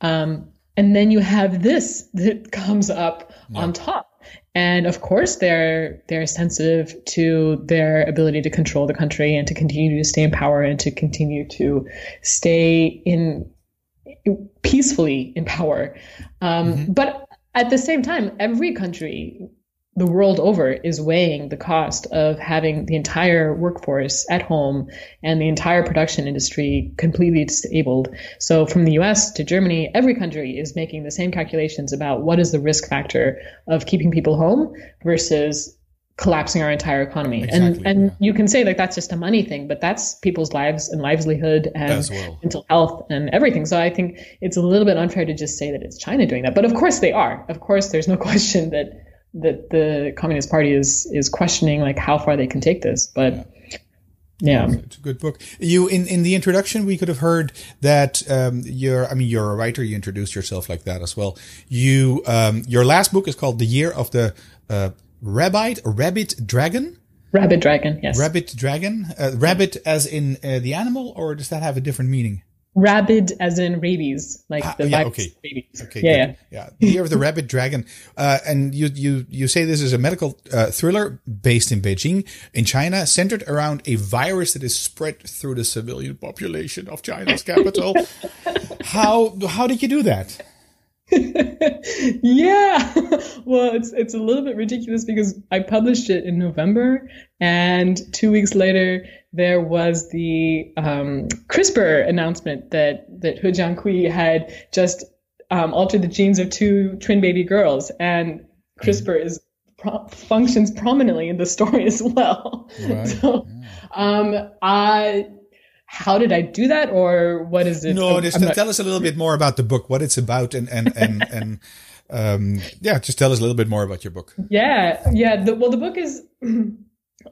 Speaker 1: Um, and then you have this that comes up yeah. on top and of course, they're they're sensitive to their ability to control the country and to continue to stay in power and to continue to stay in peacefully in power. Um, mm-hmm. But at the same time, every country the world over is weighing the cost of having the entire workforce at home and the entire production industry completely disabled. So from the US to Germany, every country is making the same calculations about what is the risk factor of keeping people home versus collapsing our entire economy. Exactly, and and yeah. you can say like that's just a money thing, but that's people's lives and livelihood and well. mental health and everything. So I think it's a little bit unfair to just say that it's China doing that. But of course they are. Of course there's no question that that the Communist Party is is questioning like how far they can take this. But yeah. Yeah.
Speaker 3: It's a good book. You in, in the introduction, we could have heard that um, you're. I mean, you're a writer. You introduced yourself like that as well. You um, your last book is called "The Year of the uh, Rabbit Rabbit Dragon."
Speaker 1: Rabbit dragon, yes.
Speaker 3: Rabbit dragon, uh, rabbit as in uh, the animal, or does that have a different meaning?
Speaker 1: Rabid as in rabies, like ah, the
Speaker 3: yeah, okay.
Speaker 1: babies.
Speaker 3: Okay, yeah, yeah, yeah. The Year of the Rabid Dragon, uh, and you you you say this is a medical uh, thriller based in Beijing, in China, centered around a virus that is spread through the civilian population of China's capital. how how did you do that?
Speaker 1: yeah. well, it's it's a little bit ridiculous because I published it in November and 2 weeks later there was the um, CRISPR announcement that that He Jiankui had just um, altered the genes of two twin baby girls, and CRISPR is pro- functions prominently in the story as well. Right. So, um, I. How did I do that, or what is it?
Speaker 3: No, just not- tell us a little bit more about the book, what it's about, and and and and um, yeah, just tell us a little bit more about your book.
Speaker 1: Yeah, yeah. The, well, the book is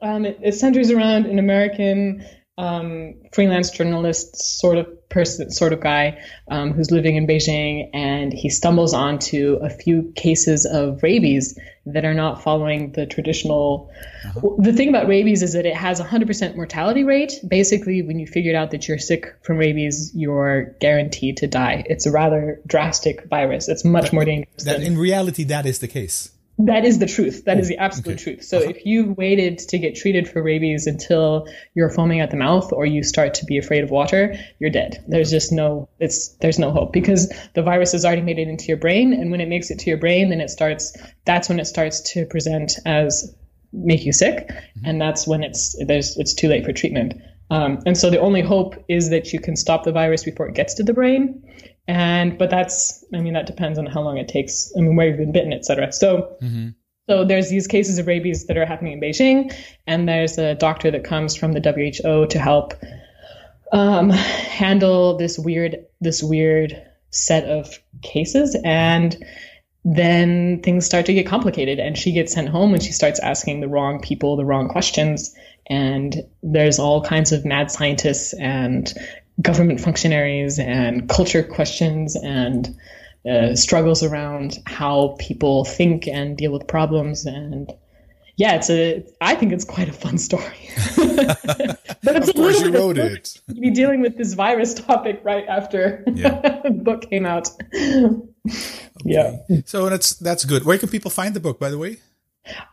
Speaker 1: Um, it, it, centers around an American um, freelance journalist sort of person, sort of guy um, who's living in Beijing, and he stumbles onto a few cases of rabies that are not following the traditional. Uh-huh. The thing about rabies is that it has a 100% mortality rate. Basically, when you figured out that you're sick from rabies, you're guaranteed to die. It's a rather drastic virus. It's much more dangerous.
Speaker 3: That, than, in reality, that is the case.
Speaker 1: That is the truth. That is the absolute
Speaker 3: okay.
Speaker 1: truth. So uh-huh. if you've waited to get treated for rabies until you're foaming at the mouth or you start to be afraid of water, you're dead. There's just no it's there's no hope because the virus has already made it into your brain and when it makes it to your brain then it starts that's when it starts to present as make you sick mm-hmm. and that's when it's there's it's too late for treatment. Um, and so the only hope is that you can stop the virus before it gets to the brain and but that's I mean that depends on how long it takes. I mean where you've been bitten, etc. So. Mm-hmm. So there's these cases of rabies that are happening in Beijing, and there's a doctor that comes from the WHO to help um, handle this weird this weird set of cases, and then things start to get complicated, and she gets sent home, and she starts asking the wrong people the wrong questions, and there's all kinds of mad scientists and government functionaries and culture questions and uh, struggles around how people think and deal with problems and yeah it's a i think it's quite a fun story.
Speaker 3: But it's of course you wrote it.
Speaker 1: be dealing with this virus topic right after yeah. the book came out. Okay. yeah.
Speaker 3: So that's that's good. Where can people find the book by the way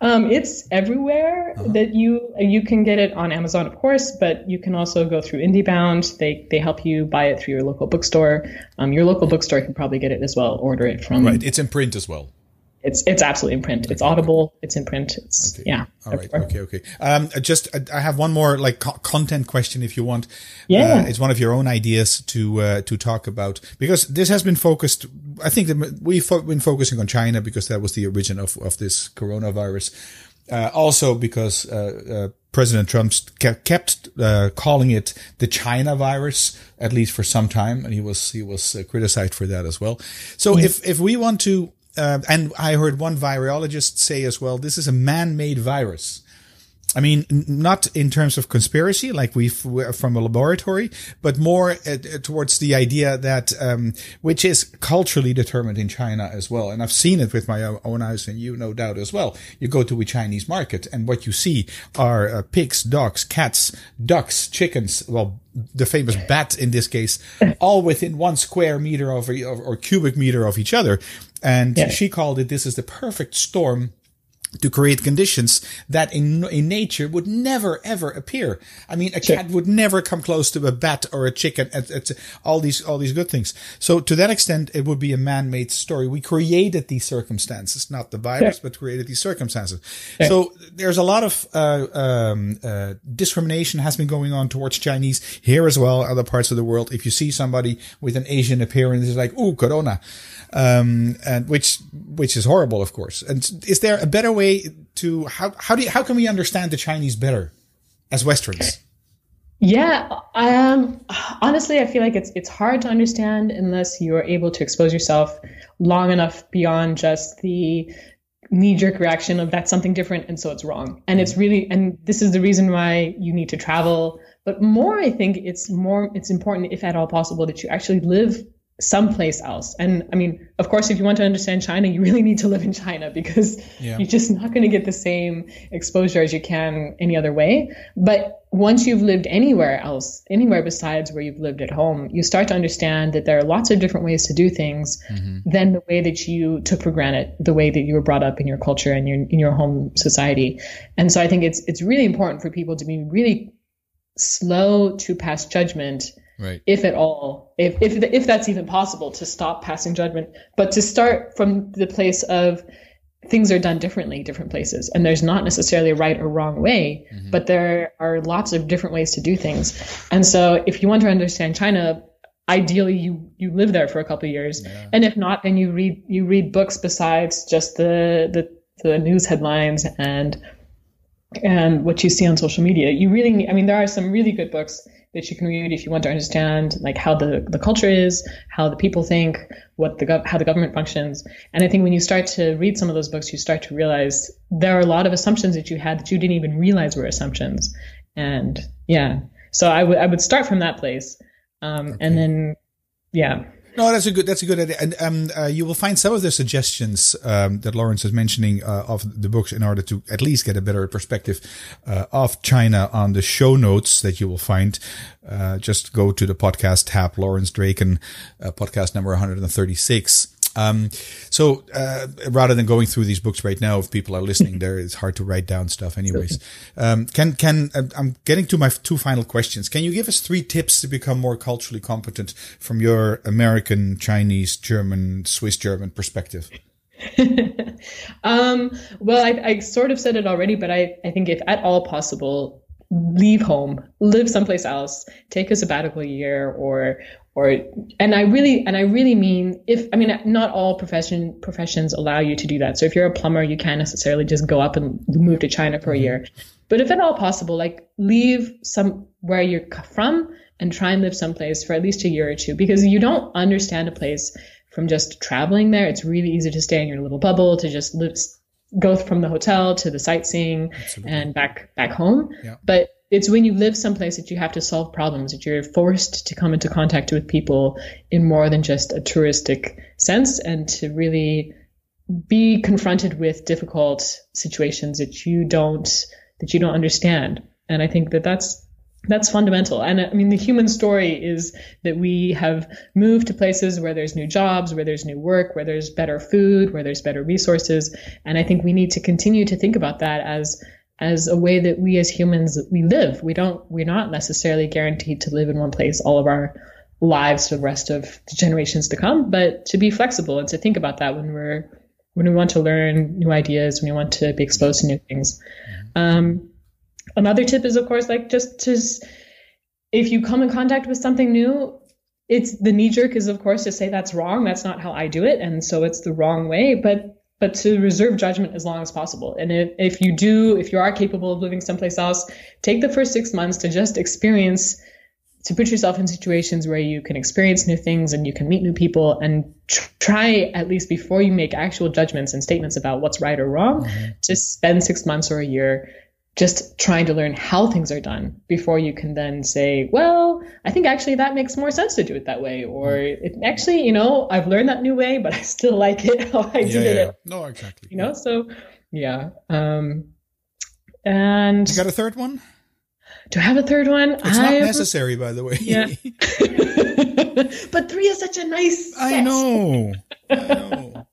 Speaker 1: um, it's everywhere uh-huh. that you you can get it on Amazon, of course, but you can also go through IndieBound. They they help you buy it through your local bookstore. Um, your local bookstore can probably get it as well. Order it from.
Speaker 3: Right, it's in print as well.
Speaker 1: It's it's absolutely in print. It's audible. It's in print. It's
Speaker 3: okay.
Speaker 1: yeah.
Speaker 3: All right. Okay. Okay. Um, just I have one more like co- content question, if you want.
Speaker 1: Yeah.
Speaker 3: Uh, it's one of your own ideas to uh, to talk about because this has been focused. I think that we've been focusing on China because that was the origin of of this coronavirus. Uh, also because uh, uh, President Trump kept, kept uh, calling it the China virus, at least for some time, and he was he was uh, criticized for that as well. So if if we want to uh, and I heard one virologist say as well, this is a man-made virus. I mean, not in terms of conspiracy, like we from a laboratory, but more uh, towards the idea that, um, which is culturally determined in China as well. And I've seen it with my own eyes, and you no doubt as well. You go to a Chinese market, and what you see are uh, pigs, dogs, cats, ducks, chickens. Well, the famous bat in this case, all within one square meter of or cubic meter of each other. And yeah. she called it, this is the perfect storm to create conditions that in in nature would never ever appear. I mean, a sure. cat would never come close to a bat or a chicken. All these all these good things. So to that extent, it would be a man-made story. We created these circumstances, not the virus, sure. but created these circumstances. Sure. So there's a lot of uh, um, uh, discrimination has been going on towards Chinese here as well, other parts of the world. If you see somebody with an Asian appearance, it's like, "Ooh, Corona." um, and which which is horrible, of course. And is there a better way to how how do you, how can we understand the Chinese better as Westerns?
Speaker 1: Yeah, um, honestly, I feel like it's it's hard to understand unless you are able to expose yourself long enough beyond just the knee jerk reaction of that's something different and so it's wrong. And it's really and this is the reason why you need to travel. But more, I think it's more it's important, if at all possible, that you actually live someplace else. And I mean, of course, if you want to understand China, you really need to live in China because yeah. you're just not going to get the same exposure as you can any other way. But once you've lived anywhere else, anywhere besides where you've lived at home, you start to understand that there are lots of different ways to do things mm-hmm. than the way that you took for granted, the way that you were brought up in your culture and your in your home society. And so I think it's it's really important for people to be really slow to pass judgment
Speaker 3: right.
Speaker 1: if at all, if if if that's even possible to stop passing judgment, but to start from the place of things are done differently different places and there's not necessarily a right or wrong way mm-hmm. but there are lots of different ways to do things and so if you want to understand china ideally you you live there for a couple of years yeah. and if not then you read you read books besides just the the, the news headlines and and what you see on social media you really i mean there are some really good books that you can read if you want to understand like how the, the culture is, how the people think, what the gov- how the government functions. And I think when you start to read some of those books, you start to realize there are a lot of assumptions that you had that you didn't even realize were assumptions. And yeah, so I would I would start from that place, um, okay. and then yeah.
Speaker 3: No, that's a good. That's a good idea, and um, uh, you will find some of the suggestions um, that Lawrence is mentioning uh, of the books in order to at least get a better perspective uh, of China on the show notes that you will find. Uh, just go to the podcast tab, Lawrence Draken, uh, podcast number 136. Um, so uh, rather than going through these books right now, if people are listening, there it's hard to write down stuff. Anyways, um, can can uh, I'm getting to my two final questions. Can you give us three tips to become more culturally competent from your American, Chinese, German, Swiss German perspective?
Speaker 1: um, well, I, I sort of said it already, but I, I think if at all possible, leave home, live someplace else, take a sabbatical year or or and I really and I really mean if I mean not all profession professions allow you to do that. So if you're a plumber, you can't necessarily just go up and move to China for a mm-hmm. year. But if at all possible, like leave some where you're from and try and live someplace for at least a year or two because you don't understand a place from just traveling there. It's really easy to stay in your little bubble to just live go from the hotel to the sightseeing Absolutely. and back back home. Yeah. But it's when you live someplace that you have to solve problems that you're forced to come into contact with people in more than just a touristic sense and to really be confronted with difficult situations that you don't that you don't understand. And i think that that's that's fundamental. And uh, i mean the human story is that we have moved to places where there's new jobs where there's new work where there's better food where there's better resources. And i think we need to continue to think about that as as a way that we as humans we live. We don't we're not necessarily guaranteed to live in one place all of our lives for the rest of the generations to come, but to be flexible and to think about that when we're when we want to learn new ideas, when we want to be exposed to new things. Um, another tip is of course like just to if you come in contact with something new, it's the knee jerk is of course to say that's wrong. That's not how I do it, and so it's the wrong way. But but to reserve judgment as long as possible. And if, if you do, if you are capable of living someplace else, take the first six months to just experience, to put yourself in situations where you can experience new things and you can meet new people and tr- try at least before you make actual judgments and statements about what's right or wrong, mm-hmm. to spend six months or a year just trying to learn how things are done before you can then say, well, I think actually that makes more sense to do it that way. Or mm. it, actually, you know, I've learned that new way, but I still like it how I yeah, did
Speaker 3: yeah,
Speaker 1: it.
Speaker 3: No, exactly.
Speaker 1: You know, so yeah. Um, and
Speaker 3: you got a third one?
Speaker 1: Do I have a third one?
Speaker 3: It's I'm, not necessary, by the way.
Speaker 1: Yeah. but three is such a nice.
Speaker 3: Set. I know. I know.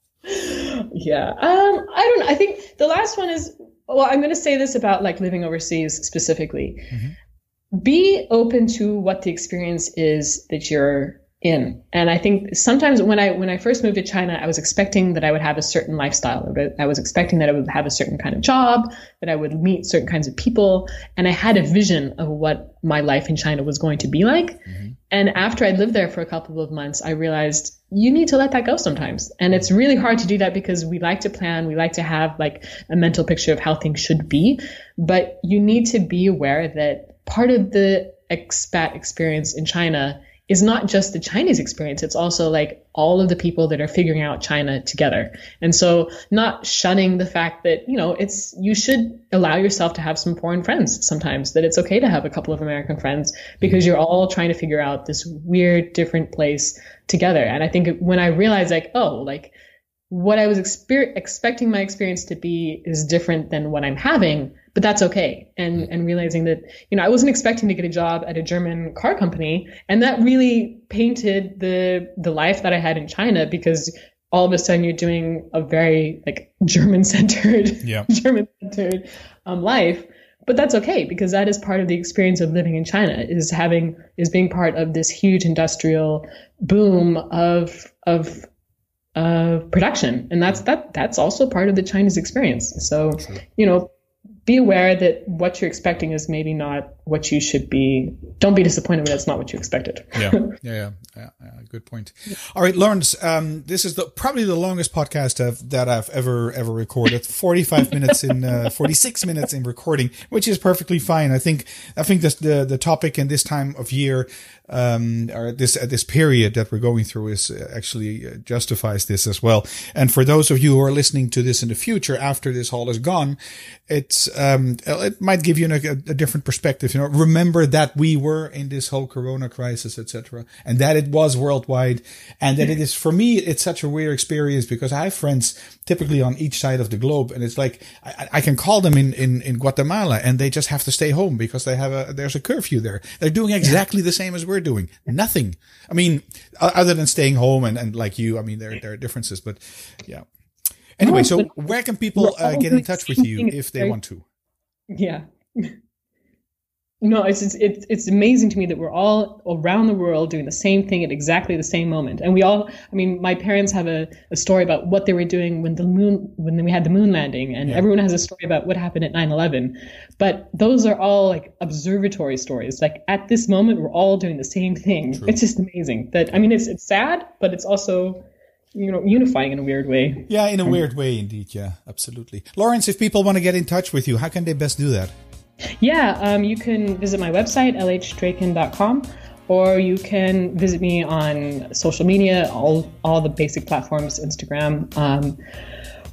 Speaker 1: yeah. Um, I don't know. I think the last one is well, I'm going to say this about like living overseas specifically. Mm-hmm. Be open to what the experience is that you're in. And I think sometimes when I when I first moved to China, I was expecting that I would have a certain lifestyle. I was expecting that I would have a certain kind of job, that I would meet certain kinds of people, and I had a vision of what my life in China was going to be like. Mm-hmm. And after I lived there for a couple of months, I realized you need to let that go sometimes. And it's really hard to do that because we like to plan, we like to have like a mental picture of how things should be, but you need to be aware that part of the expat experience in China is not just the Chinese experience. It's also like all of the people that are figuring out China together. And so not shunning the fact that, you know, it's, you should allow yourself to have some foreign friends sometimes, that it's okay to have a couple of American friends because mm-hmm. you're all trying to figure out this weird, different place together. And I think when I realized like, oh, like what I was exper- expecting my experience to be is different than what I'm having, but that's okay. And mm-hmm. and realizing that you know I wasn't expecting to get a job at a German car company, and that really painted the the life that I had in China because all of a sudden you're doing a very like German centered yeah. German centered um, life. But that's okay because that is part of the experience of living in China is having is being part of this huge industrial boom of of uh, production, and that's that that's also part of the Chinese experience. So, you know, be aware that what you're expecting is maybe not what you should be. Don't be disappointed when it's not what you expected.
Speaker 3: yeah, yeah, yeah, yeah, Good point. All right, Lawrence. Um, this is the, probably the longest podcast I've, that I've ever ever recorded. Forty five minutes in, uh, forty six minutes in recording, which is perfectly fine. I think I think that the the topic in this time of year um, or this at this period that we're going through is uh, actually uh, justifies this as well. And for those of you who are listening to this in the future after this hall is gone, it's um, it might give you a, a, different perspective. You know, remember that we were in this whole Corona crisis, etc., and that it was worldwide, and that it is for me, it's such a weird experience because I have friends typically on each side of the globe, and it's like I, I can call them in, in in Guatemala, and they just have to stay home because they have a there's a curfew there. They're doing exactly the same as we're doing. Nothing. I mean, other than staying home and, and like you, I mean, there there are differences, but yeah. Anyway, so where can people uh, get in touch with you if they want to?
Speaker 1: Yeah. No, it's, it's it's amazing to me that we're all around the world doing the same thing at exactly the same moment, and we all. I mean, my parents have a, a story about what they were doing when the moon when we had the moon landing, and yeah. everyone has a story about what happened at 9/11. But those are all like observatory stories. Like at this moment, we're all doing the same thing. True. It's just amazing. That I mean, it's it's sad, but it's also you know unifying in a weird way.
Speaker 3: Yeah, in a weird way, indeed. Yeah, absolutely. Lawrence, if people want to get in touch with you, how can they best do that?
Speaker 1: Yeah, um, you can visit my website lhdraken.com, or you can visit me on social media, all all the basic platforms, Instagram. Um,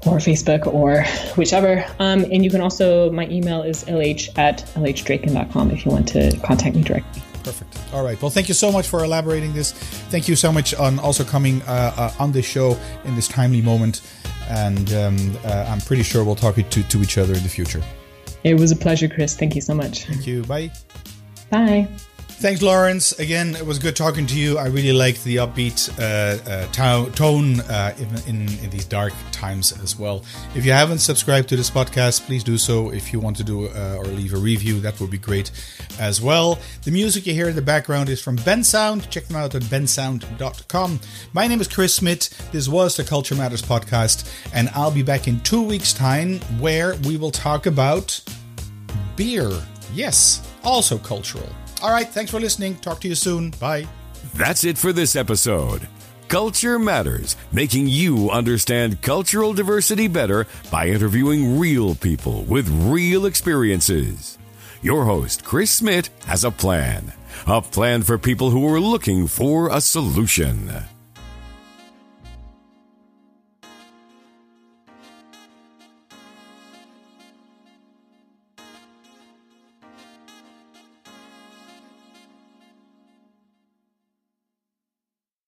Speaker 1: or Facebook or whichever. Um, and you can also, my email is lh at lhdraken.com if you want to contact me directly.
Speaker 3: Perfect. All right. Well, thank you so much for elaborating this. Thank you so much on also coming uh, uh, on this show in this timely moment. And um, uh, I'm pretty sure we'll talk to, to each other in the future.
Speaker 1: It was a pleasure, Chris. Thank you so much.
Speaker 3: Thank you. Bye.
Speaker 1: Bye.
Speaker 3: Thanks, Lawrence. Again, it was good talking to you. I really liked the upbeat uh, uh, tone uh, in, in, in, these dark times as well. If you haven't subscribed to this podcast, please do so. If you want to do uh, or leave a review, that would be great as well. The music you hear in the background is from Bensound. Check them out at bensound.com. My name is Chris Smith. This was the Culture Matters podcast, and I'll be back in two weeks' time where we will talk about beer. Yes, also cultural. All right, thanks for listening. Talk to you soon. Bye.
Speaker 2: That's it for this episode. Culture Matters, making you understand cultural diversity better by interviewing real people with real experiences. Your host, Chris Smith, has a plan. A plan for people who are looking for a solution.